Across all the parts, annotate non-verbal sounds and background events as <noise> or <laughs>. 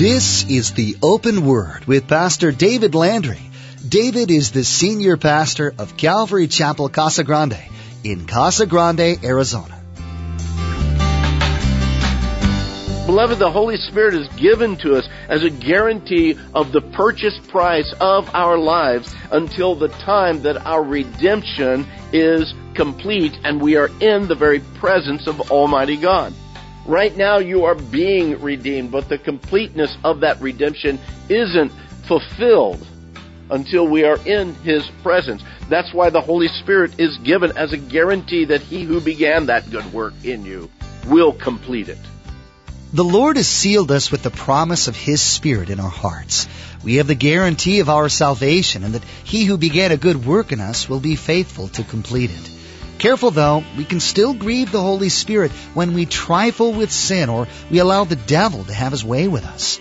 This is the Open Word with Pastor David Landry. David is the senior pastor of Calvary Chapel Casa Grande in Casa Grande, Arizona. Beloved, the Holy Spirit is given to us as a guarantee of the purchase price of our lives until the time that our redemption is complete and we are in the very presence of Almighty God. Right now you are being redeemed, but the completeness of that redemption isn't fulfilled until we are in His presence. That's why the Holy Spirit is given as a guarantee that He who began that good work in you will complete it. The Lord has sealed us with the promise of His Spirit in our hearts. We have the guarantee of our salvation and that He who began a good work in us will be faithful to complete it. Careful though, we can still grieve the Holy Spirit when we trifle with sin or we allow the devil to have his way with us.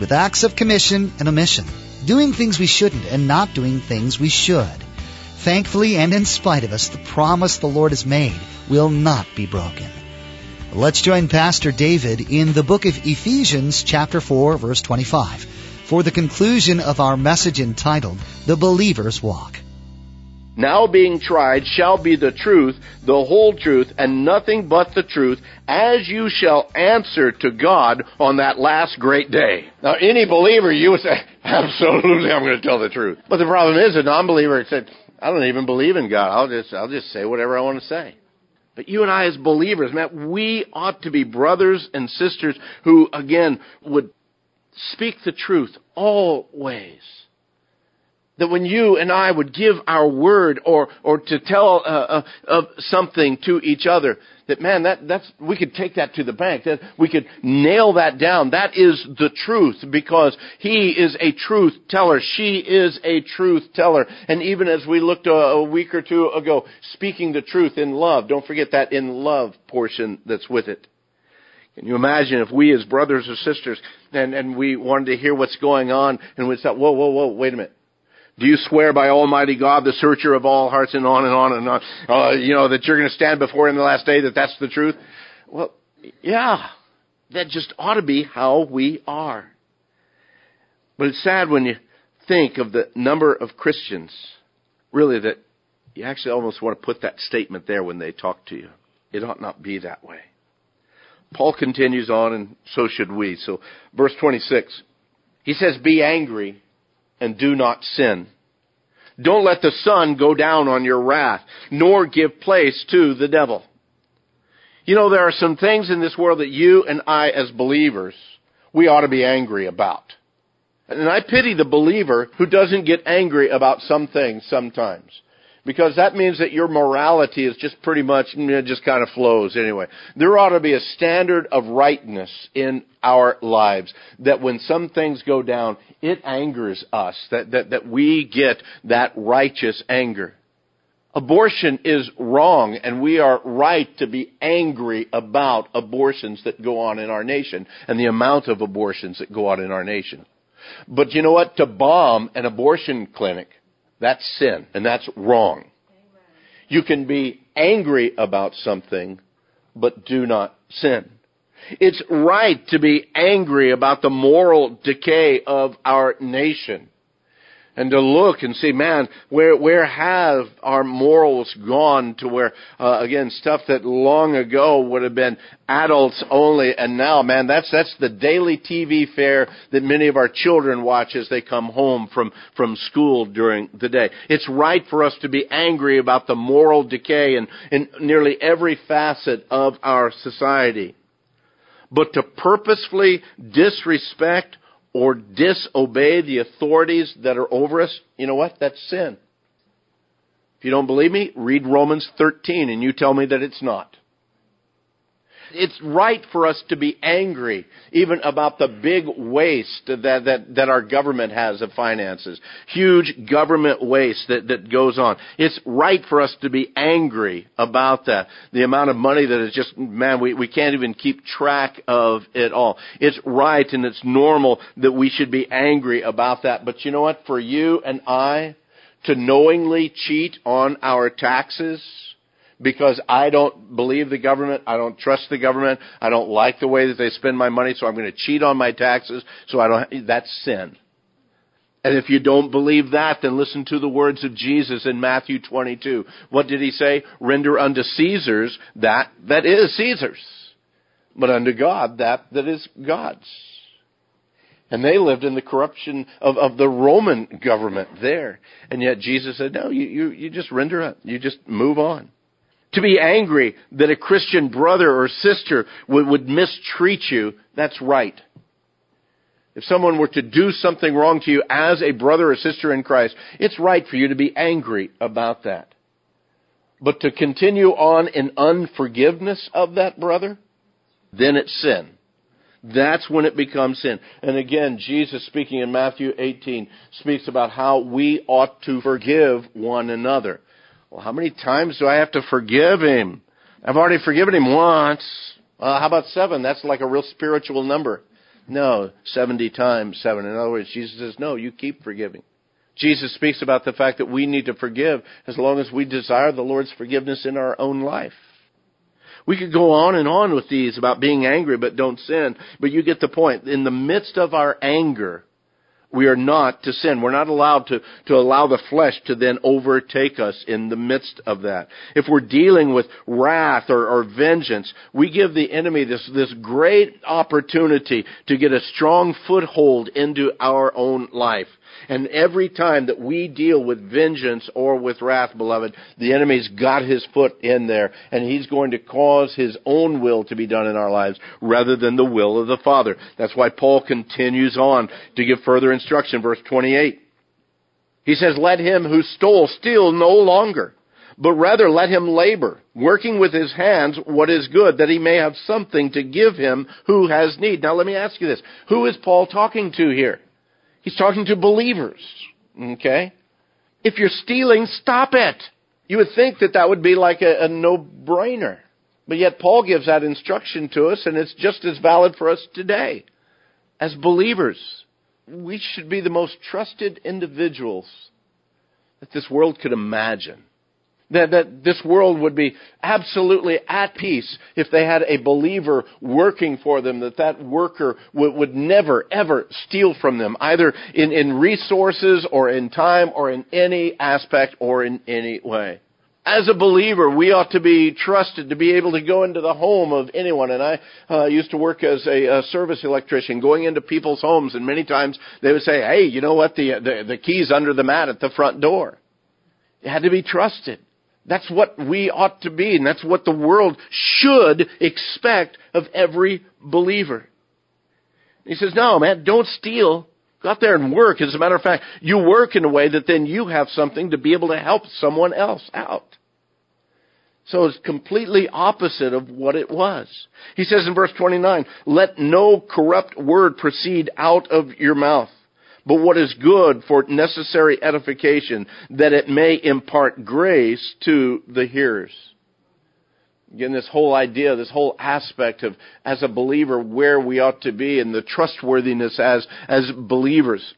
With acts of commission and omission, doing things we shouldn't and not doing things we should. Thankfully and in spite of us, the promise the Lord has made will not be broken. Let's join Pastor David in the book of Ephesians chapter 4 verse 25 for the conclusion of our message entitled The Believer's Walk. Now being tried shall be the truth, the whole truth, and nothing but the truth, as you shall answer to God on that last great day. Now any believer, you would say, <laughs> absolutely I'm going to tell the truth. But the problem is, a non-believer said, I don't even believe in God. I'll just, I'll just say whatever I want to say. But you and I as believers, man, we ought to be brothers and sisters who, again, would speak the truth always. That when you and I would give our word or, or to tell uh, uh, of something to each other, that man, that, that's, we could take that to the bank. That we could nail that down. That is the truth because he is a truth teller. She is a truth teller. And even as we looked a, a week or two ago, speaking the truth in love, don't forget that in love portion that's with it. Can you imagine if we as brothers or sisters and, and we wanted to hear what's going on and we thought, whoa, whoa, whoa, wait a minute. Do you swear by Almighty God, the searcher of all hearts, and on and on and on, uh, you know, that you're going to stand before Him the last day, that that's the truth? Well, yeah, that just ought to be how we are. But it's sad when you think of the number of Christians, really, that you actually almost want to put that statement there when they talk to you. It ought not be that way. Paul continues on, and so should we. So, verse 26, he says, Be angry and do not sin. Don't let the sun go down on your wrath, nor give place to the devil. You know, there are some things in this world that you and I as believers, we ought to be angry about. And I pity the believer who doesn't get angry about some things sometimes because that means that your morality is just pretty much it just kind of flows anyway. There ought to be a standard of rightness in our lives that when some things go down, it angers us that that that we get that righteous anger. Abortion is wrong, and we are right to be angry about abortions that go on in our nation and the amount of abortions that go on in our nation. But you know what? To bomb an abortion clinic that's sin, and that's wrong. Amen. You can be angry about something, but do not sin. It's right to be angry about the moral decay of our nation and to look and see, man, where where have our morals gone to where uh, again stuff that long ago would have been adults only, and now, man, that's that's the daily TV fare that many of our children watch as they come home from from school during the day. It's right for us to be angry about the moral decay in, in nearly every facet of our society. But to purposefully disrespect or disobey the authorities that are over us, you know what? That's sin. If you don't believe me, read Romans 13 and you tell me that it's not. It's right for us to be angry even about the big waste that, that, that our government has of finances. Huge government waste that, that goes on. It's right for us to be angry about that. The amount of money that is just, man, we, we can't even keep track of it all. It's right and it's normal that we should be angry about that. But you know what? For you and I to knowingly cheat on our taxes, because I don't believe the government, I don't trust the government, I don't like the way that they spend my money, so I'm going to cheat on my taxes, so I don't, that's sin. And if you don't believe that, then listen to the words of Jesus in Matthew 22. What did he say? Render unto Caesar's that that is Caesar's, but unto God that that is God's. And they lived in the corruption of, of the Roman government there. And yet Jesus said, no, you, you, you just render up. You just move on. To be angry that a Christian brother or sister would, would mistreat you, that's right. If someone were to do something wrong to you as a brother or sister in Christ, it's right for you to be angry about that. But to continue on in unforgiveness of that brother, then it's sin. That's when it becomes sin. And again, Jesus speaking in Matthew 18 speaks about how we ought to forgive one another. Well, how many times do I have to forgive him? I've already forgiven him once. Uh, how about seven? That's like a real spiritual number. No, 70 times seven. In other words, Jesus says, no, you keep forgiving. Jesus speaks about the fact that we need to forgive as long as we desire the Lord's forgiveness in our own life. We could go on and on with these about being angry but don't sin, but you get the point. In the midst of our anger, we are not to sin. We're not allowed to, to allow the flesh to then overtake us in the midst of that. If we're dealing with wrath or, or vengeance, we give the enemy this, this great opportunity to get a strong foothold into our own life. And every time that we deal with vengeance or with wrath, beloved, the enemy's got his foot in there and he's going to cause his own will to be done in our lives rather than the will of the Father. That's why Paul continues on to give further instruction, verse 28. He says, let him who stole steal no longer, but rather let him labor, working with his hands what is good, that he may have something to give him who has need. Now let me ask you this. Who is Paul talking to here? He's talking to believers. Okay? If you're stealing, stop it. You would think that that would be like a, a no-brainer. But yet Paul gives that instruction to us, and it's just as valid for us today. As believers, we should be the most trusted individuals that this world could imagine that, that this world would be absolutely at peace if they had a believer working for them, that that worker would, would never, ever steal from them, either in, in resources or in time or in any aspect or in any way. As a believer, we ought to be trusted to be able to go into the home of anyone. And I uh, used to work as a, a service electrician, going into people's homes, and many times they would say, "Hey, you know what? The the, the key's under the mat at the front door." It had to be trusted. That's what we ought to be, and that's what the world should expect of every believer. He says, no, man, don't steal. Go out there and work. As a matter of fact, you work in a way that then you have something to be able to help someone else out. So it's completely opposite of what it was. He says in verse 29, let no corrupt word proceed out of your mouth but what is good for necessary edification, that it may impart grace to the hearers. Again, this whole idea, this whole aspect of, as a believer, where we ought to be and the trustworthiness as, as believers.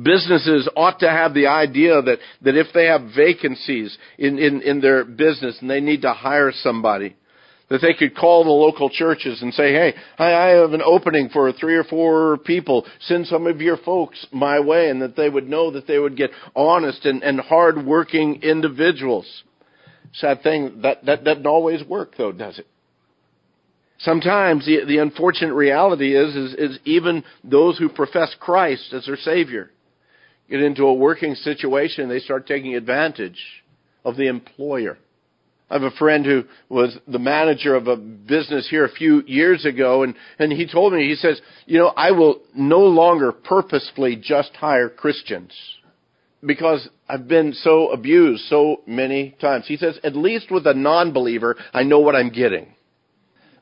Businesses ought to have the idea that, that if they have vacancies in, in, in their business and they need to hire somebody, that they could call the local churches and say, hey, I have an opening for three or four people. Send some of your folks my way. And that they would know that they would get honest and, and hard-working individuals. Sad thing, that, that doesn't always work though, does it? Sometimes the, the unfortunate reality is, is, is even those who profess Christ as their Savior get into a working situation and they start taking advantage of the employer. I have a friend who was the manager of a business here a few years ago, and, and he told me, he says, you know, I will no longer purposefully just hire Christians because I've been so abused so many times. He says, at least with a non-believer, I know what I'm getting.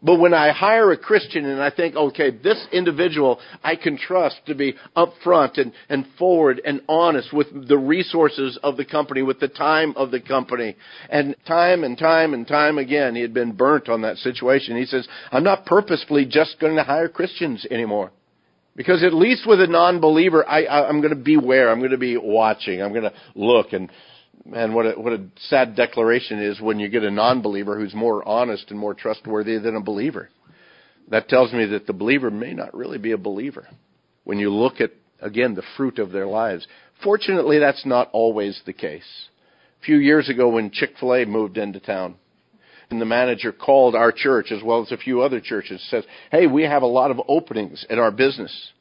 But when I hire a Christian and I think, okay, this individual I can trust to be upfront and, and forward and honest with the resources of the company, with the time of the company. And time and time and time again, he had been burnt on that situation. He says, I'm not purposefully just going to hire Christians anymore. Because at least with a non-believer, I, I, I'm going to beware. I'm going to be watching. I'm going to look and Man, what a, what a sad declaration is when you get a non-believer who's more honest and more trustworthy than a believer. That tells me that the believer may not really be a believer. When you look at, again, the fruit of their lives. Fortunately, that's not always the case. A few years ago when Chick-fil-A moved into town, and the manager called our church as well as a few other churches says, "Hey, we have a lot of openings in our business.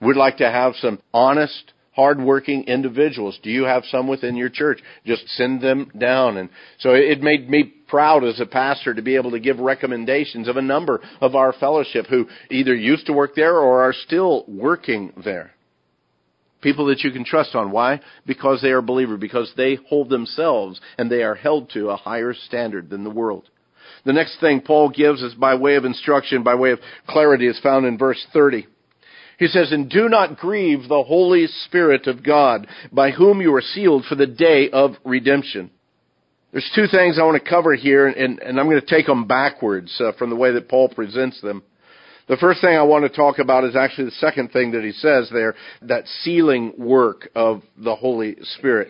We'd like to have some honest, hardworking individuals. Do you have some within your church? Just send them down." And so it made me proud as a pastor to be able to give recommendations of a number of our fellowship who either used to work there or are still working there. People that you can trust on. Why? Because they are a believer, because they hold themselves and they are held to a higher standard than the world. The next thing Paul gives is by way of instruction, by way of clarity, is found in verse 30. He says, And do not grieve the Holy Spirit of God, by whom you are sealed for the day of redemption. There's two things I want to cover here, and, and I'm going to take them backwards uh, from the way that Paul presents them. The first thing I want to talk about is actually the second thing that he says there, that sealing work of the Holy Spirit.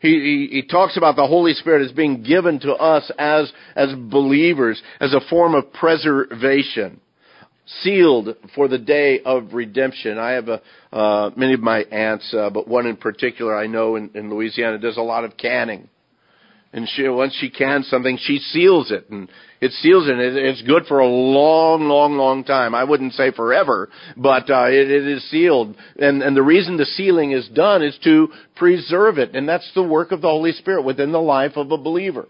He, he, he, talks about the Holy Spirit as being given to us as, as believers, as a form of preservation, sealed for the day of redemption. I have a, uh, many of my aunts, uh, but one in particular I know in, in Louisiana does a lot of canning and she once she cans something, she seals it, and it seals it. And it's good for a long, long, long time. I wouldn't say forever, but uh, it, it is sealed. And and the reason the sealing is done is to preserve it, and that's the work of the Holy Spirit within the life of a believer.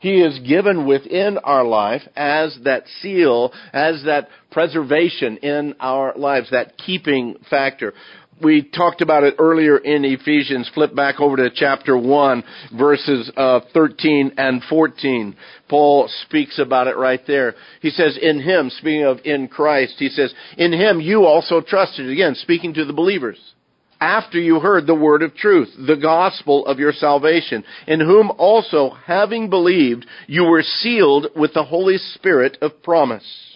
He is given within our life as that seal, as that preservation in our lives, that keeping factor we talked about it earlier in Ephesians. Flip back over to chapter 1, verses uh, 13 and 14. Paul speaks about it right there. He says, In him, speaking of in Christ, he says, In him you also trusted. Again, speaking to the believers. After you heard the word of truth, the gospel of your salvation, in whom also, having believed, you were sealed with the Holy Spirit of promise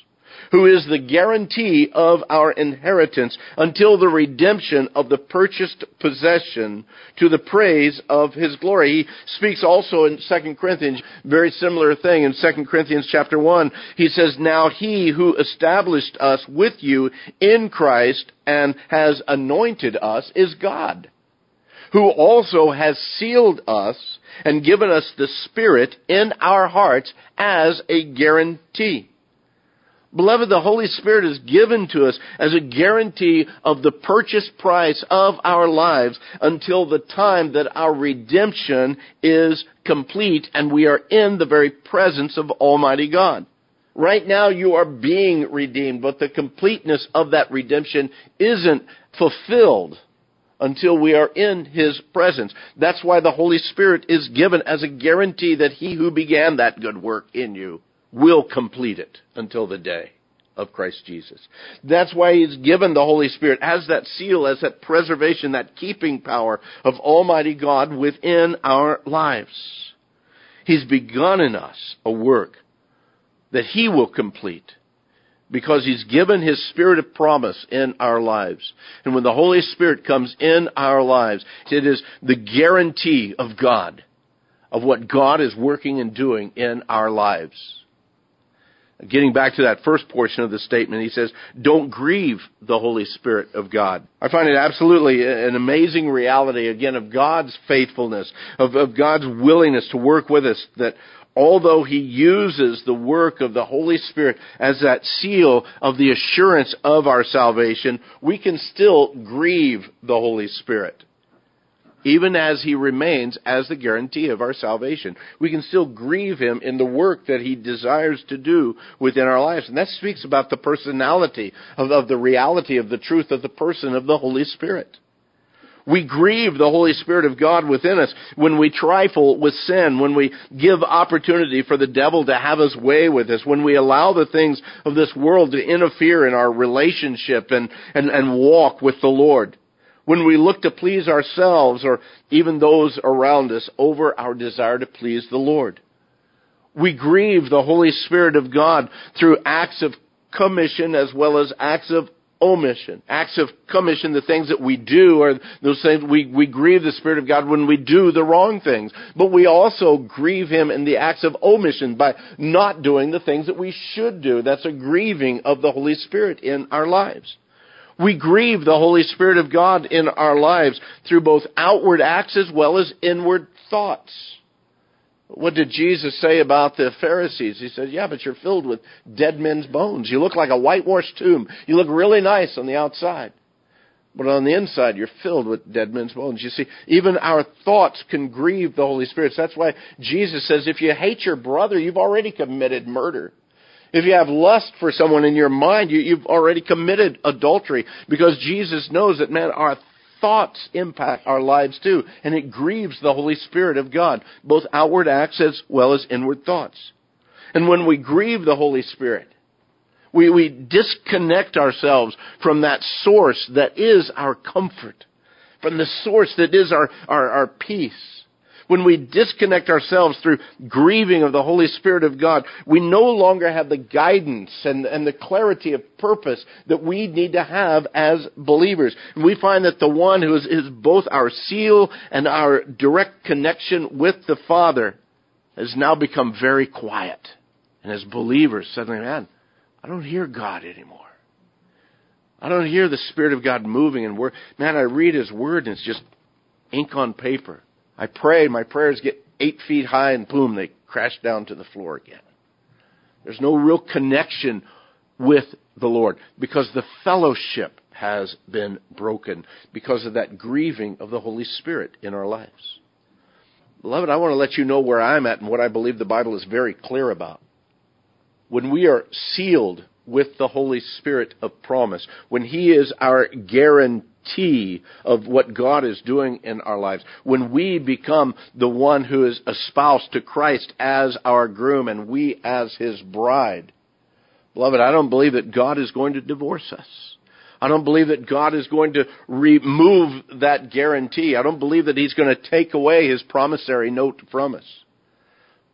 who is the guarantee of our inheritance until the redemption of the purchased possession to the praise of his glory. He speaks also in 2 Corinthians, very similar thing in 2 Corinthians chapter 1. He says, Now he who established us with you in Christ and has anointed us is God who also has sealed us and given us the Spirit in our hearts as a guarantee. Beloved, the Holy Spirit is given to us as a guarantee of the purchase price of our lives until the time that our redemption is complete and we are in the very presence of Almighty God. Right now you are being redeemed, but the completeness of that redemption isn't fulfilled until we are in His presence. That's why the Holy Spirit is given as a guarantee that He who began that good work in you will complete it until the day of Christ Jesus. That's why He's given the Holy Spirit as that seal, as that preservation, that keeping power of Almighty God within our lives. He's begun in us a work that He will complete because He's given His Spirit of promise in our lives. And when the Holy Spirit comes in our lives, it is the guarantee of God, of what God is working and doing in our lives. Getting back to that first portion of the statement, he says, don't grieve the Holy Spirit of God. I find it absolutely an amazing reality, again, of God's faithfulness, of, of God's willingness to work with us, that although he uses the work of the Holy Spirit as that seal of the assurance of our salvation, we can still grieve the Holy Spirit even as he remains as the guarantee of our salvation. We can still grieve him in the work that he desires to do within our lives. And that speaks about the personality of, of the reality of the truth of the person of the Holy Spirit. We grieve the Holy Spirit of God within us when we trifle with sin, when we give opportunity for the devil to have his way with us, when we allow the things of this world to interfere in our relationship and, and, and walk with the Lord when we look to please ourselves or even those around us over our desire to please the Lord. We grieve the Holy Spirit of God through acts of commission as well as acts of omission. Acts of commission, the things that we do are those things we, we grieve the Spirit of God when we do the wrong things. But we also grieve Him in the acts of omission by not doing the things that we should do. That's a grieving of the Holy Spirit in our lives. We grieve the Holy Spirit of God in our lives through both outward acts as well as inward thoughts. What did Jesus say about the Pharisees? He said, Yeah, but you're filled with dead men's bones. You look like a whitewashed tomb. You look really nice on the outside. But on the inside, you're filled with dead men's bones. You see, even our thoughts can grieve the Holy Spirit. So that's why Jesus says, if you hate your brother, you've already committed murder. If you have lust for someone in your mind, you, have already committed adultery. Because Jesus knows that, man, our thoughts impact our lives too, and it grieves the Holy Spirit of God, both outward acts as well as inward thoughts. And when we grieve the Holy Spirit, we, we disconnect ourselves from that source that is our comfort, from the source that is our, our, our peace when we disconnect ourselves through grieving of the Holy Spirit of God, we no longer have the guidance and, and the clarity of purpose that we need to have as believers. And we find that the one who is, is both our seal and our direct connection with the Father has now become very quiet. And as believers, suddenly, man, I don't hear God anymore. I don't hear the Spirit of God moving and word. Man, I read His Word and it's just ink on paper. I pray, my prayers get eight feet high, and boom, they crash down to the floor again. There's no real connection with the Lord because the fellowship has been broken because of that grieving of the Holy Spirit in our lives. Beloved, I want to let you know where I'm at and what I believe the Bible is very clear about. When we are sealed with the Holy Spirit of promise, when He is our guarantee, of what God is doing in our lives. When we become the one who is espoused to Christ as our groom and we as his bride. Beloved, I don't believe that God is going to divorce us. I don't believe that God is going to remove that guarantee. I don't believe that He's going to take away His promissory note from us.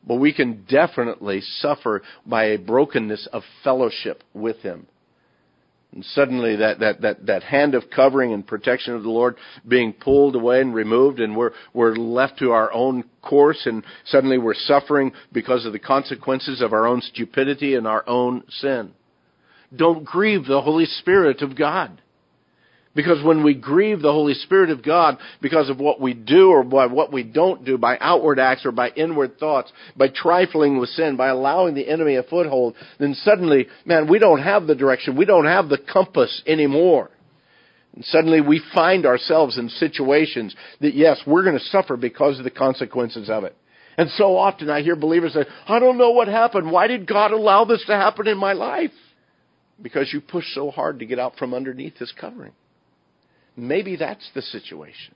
But we can definitely suffer by a brokenness of fellowship with Him. And suddenly that, that, that, that hand of covering and protection of the Lord being pulled away and removed and we're, we're left to our own course and suddenly we're suffering because of the consequences of our own stupidity and our own sin. Don't grieve the Holy Spirit of God. Because when we grieve the Holy Spirit of God because of what we do or by what we don't do, by outward acts or by inward thoughts, by trifling with sin, by allowing the enemy a foothold, then suddenly, man, we don't have the direction. We don't have the compass anymore. And suddenly we find ourselves in situations that, yes, we're going to suffer because of the consequences of it. And so often I hear believers say, I don't know what happened. Why did God allow this to happen in my life? Because you pushed so hard to get out from underneath this covering. Maybe that's the situation.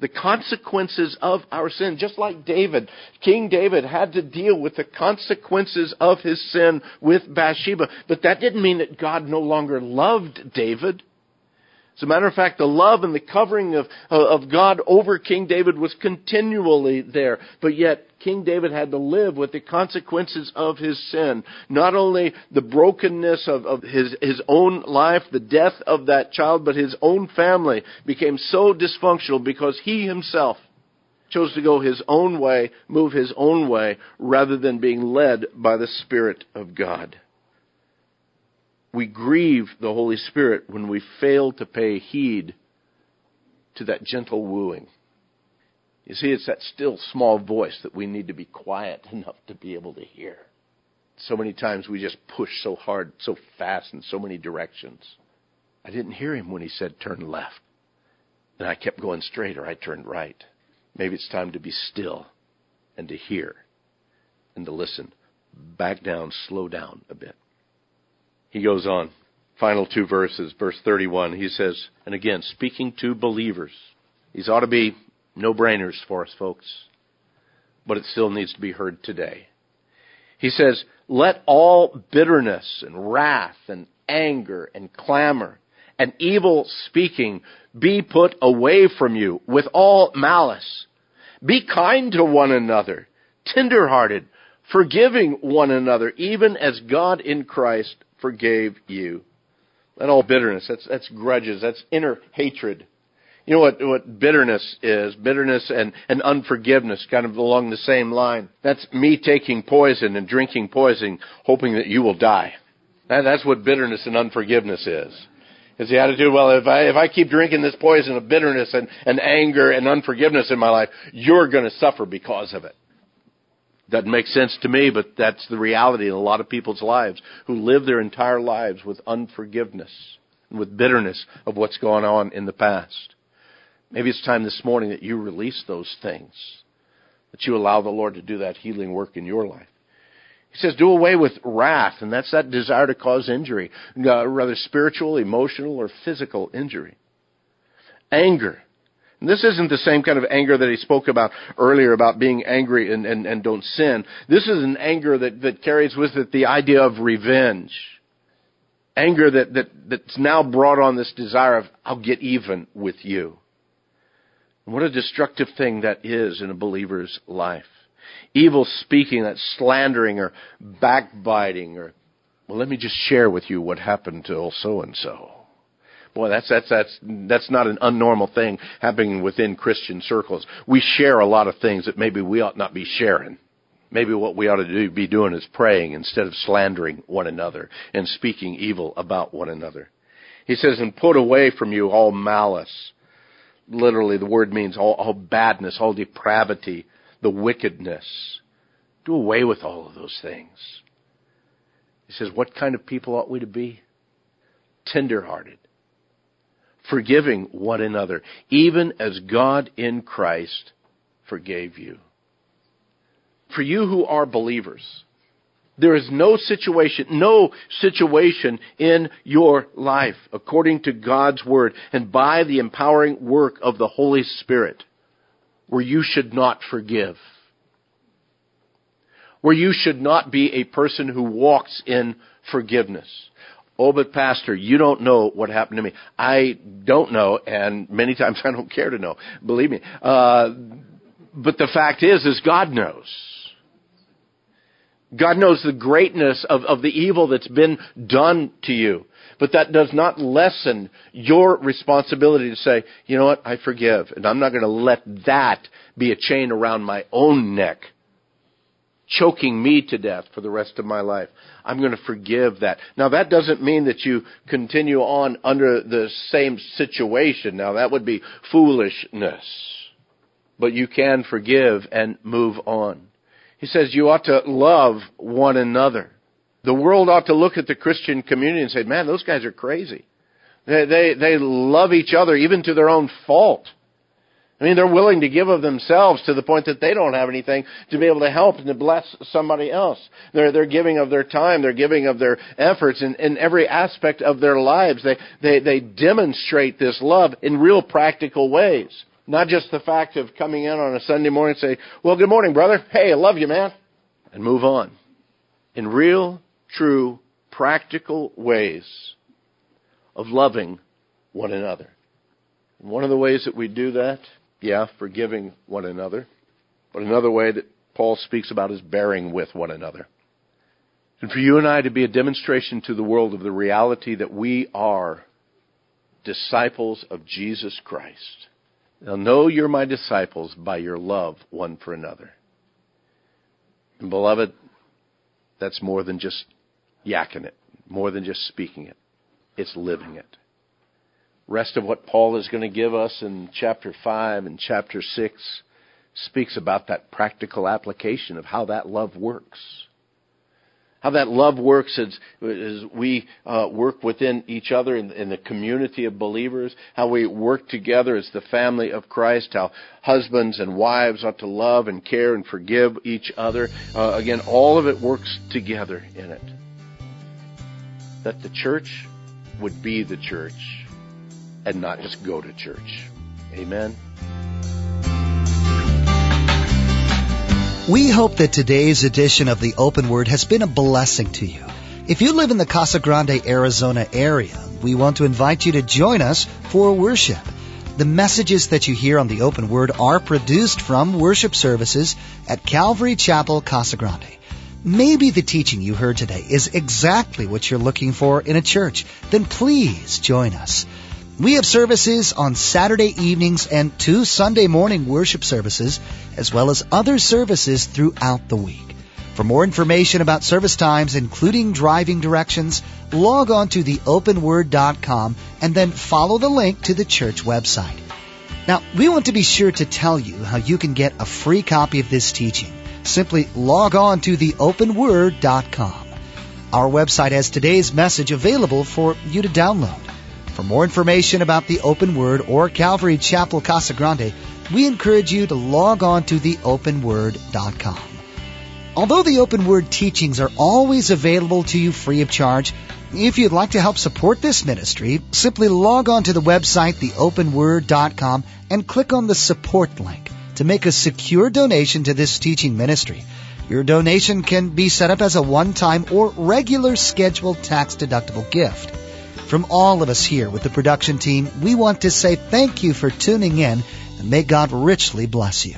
The consequences of our sin, just like David, King David had to deal with the consequences of his sin with Bathsheba. But that didn't mean that God no longer loved David. As a matter of fact, the love and the covering of, uh, of God over King David was continually there. But yet, King David had to live with the consequences of his sin. Not only the brokenness of, of his, his own life, the death of that child, but his own family became so dysfunctional because he himself chose to go his own way, move his own way, rather than being led by the Spirit of God we grieve the Holy Spirit when we fail to pay heed to that gentle wooing. You see, it's that still small voice that we need to be quiet <laughs> enough to be able to hear. So many times we just push so hard, so fast in so many directions. I didn't hear him when he said turn left. And I kept going straight or I turned right. Maybe it's time to be still and to hear and to listen. Back down, slow down a bit. He goes on. Final two verses, verse 31, he says, and again, speaking to believers. These ought to be no brainers for us, folks, but it still needs to be heard today. He says, Let all bitterness and wrath and anger and clamor and evil speaking be put away from you with all malice. Be kind to one another, tenderhearted, forgiving one another, even as God in Christ forgave you. That all bitterness. That's that's grudges. That's inner hatred. You know what what bitterness is? Bitterness and and unforgiveness, kind of along the same line. That's me taking poison and drinking poison, hoping that you will die. That, that's what bitterness and unforgiveness is. Is the attitude, well, if I, if I keep drinking this poison of bitterness and, and anger and unforgiveness in my life, you're going to suffer because of it. Doesn't make sense to me, but that's the reality in a lot of people's lives who live their entire lives with unforgiveness and with bitterness of what's gone on in the past. Maybe it's time this morning that you release those things, that you allow the Lord to do that healing work in your life. He says, do away with wrath, and that's that desire to cause injury, uh, rather spiritual, emotional, or physical injury. Anger. And this isn't the same kind of anger that he spoke about earlier about being angry and, and, and don't sin. This is an anger that, that carries with it the idea of revenge. Anger that, that, that's now brought on this desire of, I'll get even with you. And what a destructive thing that is in a believer's life evil speaking, that slandering or backbiting or, well, let me just share with you what happened to so and so. Boy, that's, that's, that's, that's not an unnormal thing happening within Christian circles. We share a lot of things that maybe we ought not be sharing. Maybe what we ought to do, be doing is praying instead of slandering one another and speaking evil about one another. He says, and put away from you all malice. Literally, the word means all, all badness, all depravity, the wickedness. Do away with all of those things. He says, What kind of people ought we to be? Tenderhearted, forgiving one another, even as God in Christ forgave you. For you who are believers, there is no situation, no situation in your life, according to God's Word and by the empowering work of the Holy Spirit, where you should not forgive. Where you should not be a person who walks in forgiveness. Oh, but Pastor, you don't know what happened to me. I don't know, and many <laughs> times I don't care to know. Believe me. Uh, but the fact is, is God knows. God knows the greatness of, of the evil that's been done to you. But that does not lessen your responsibility to say, you know what, I forgive. And I'm not going to let that be a chain around my own neck, choking me to death for the rest of my life. I'm going to forgive that. Now that doesn't mean that you continue on under the same situation. Now that would be foolishness. But you can forgive and move on. He says you ought to love one another. The world ought to look at the Christian community and say, man, those guys are crazy. They, they, they love each other even to their own fault. I mean, they're willing to give of themselves to the point that they don't have anything to be able to help and to bless somebody else. They're, they're giving of their time. They're giving of their efforts in, in every aspect of their lives. They, they, they demonstrate this love in real practical ways. Not just the fact of coming in on a Sunday morning and say, well, good morning, brother. Hey, I love you, man. And move on. In real true, practical ways of loving one another. And one of the ways that we do that, yeah, forgiving one another. But another way that Paul speaks about is bearing with one another. And for you and I to be a demonstration to the world of the reality that we are disciples of Jesus Christ. They'll know you're my disciples by your love one for another. And beloved, that's more than just yakking it, more than just speaking it. It's living it. Rest of what Paul is going to give us in chapter 5 and chapter 6 speaks about that practical application of how that love works. How that love works as, as we uh, work within each other in, in, the community of believers, how we work together as the family of Christ, how husbands and wives ought to love and care and forgive each other. Uh, again, all of it works together in it that the church would be the church and not just go to church. Amen. We hope that today's edition of the Open Word has been a blessing to you. If you live in the Casa Grande, Arizona area, we want to invite you to join us for worship. The messages that you hear on the Open Word are produced from worship services at Calvary Chapel, Casa Grande. maybe the teaching you heard today is exactly what you're looking for in a church. Then please join us. We have services on Saturday evenings and two Sunday morning worship services, as well as other services throughout the week. For more information about service times, including driving directions, log on to theopenword.com and then follow the link to the church website. Now, we want to be sure to tell you how you can get a free copy of this teaching. Simply log on to theopenword.com. Our website has today's message available for you to download. For more information about the Open Word or Calvary Chapel Casa Grande, we encourage you to log on to theopenword.com. Although the Open Word teachings are always available to you free of charge, if you'd like to help support this ministry, simply log on to the website theopenword.com and click on the support link to make a secure donation to this teaching ministry. Your donation can be set up as a one-time or regular scheduled tax-deductible gift. From all of us here with the production team, we want to say thank you for tuning in and may God richly bless you.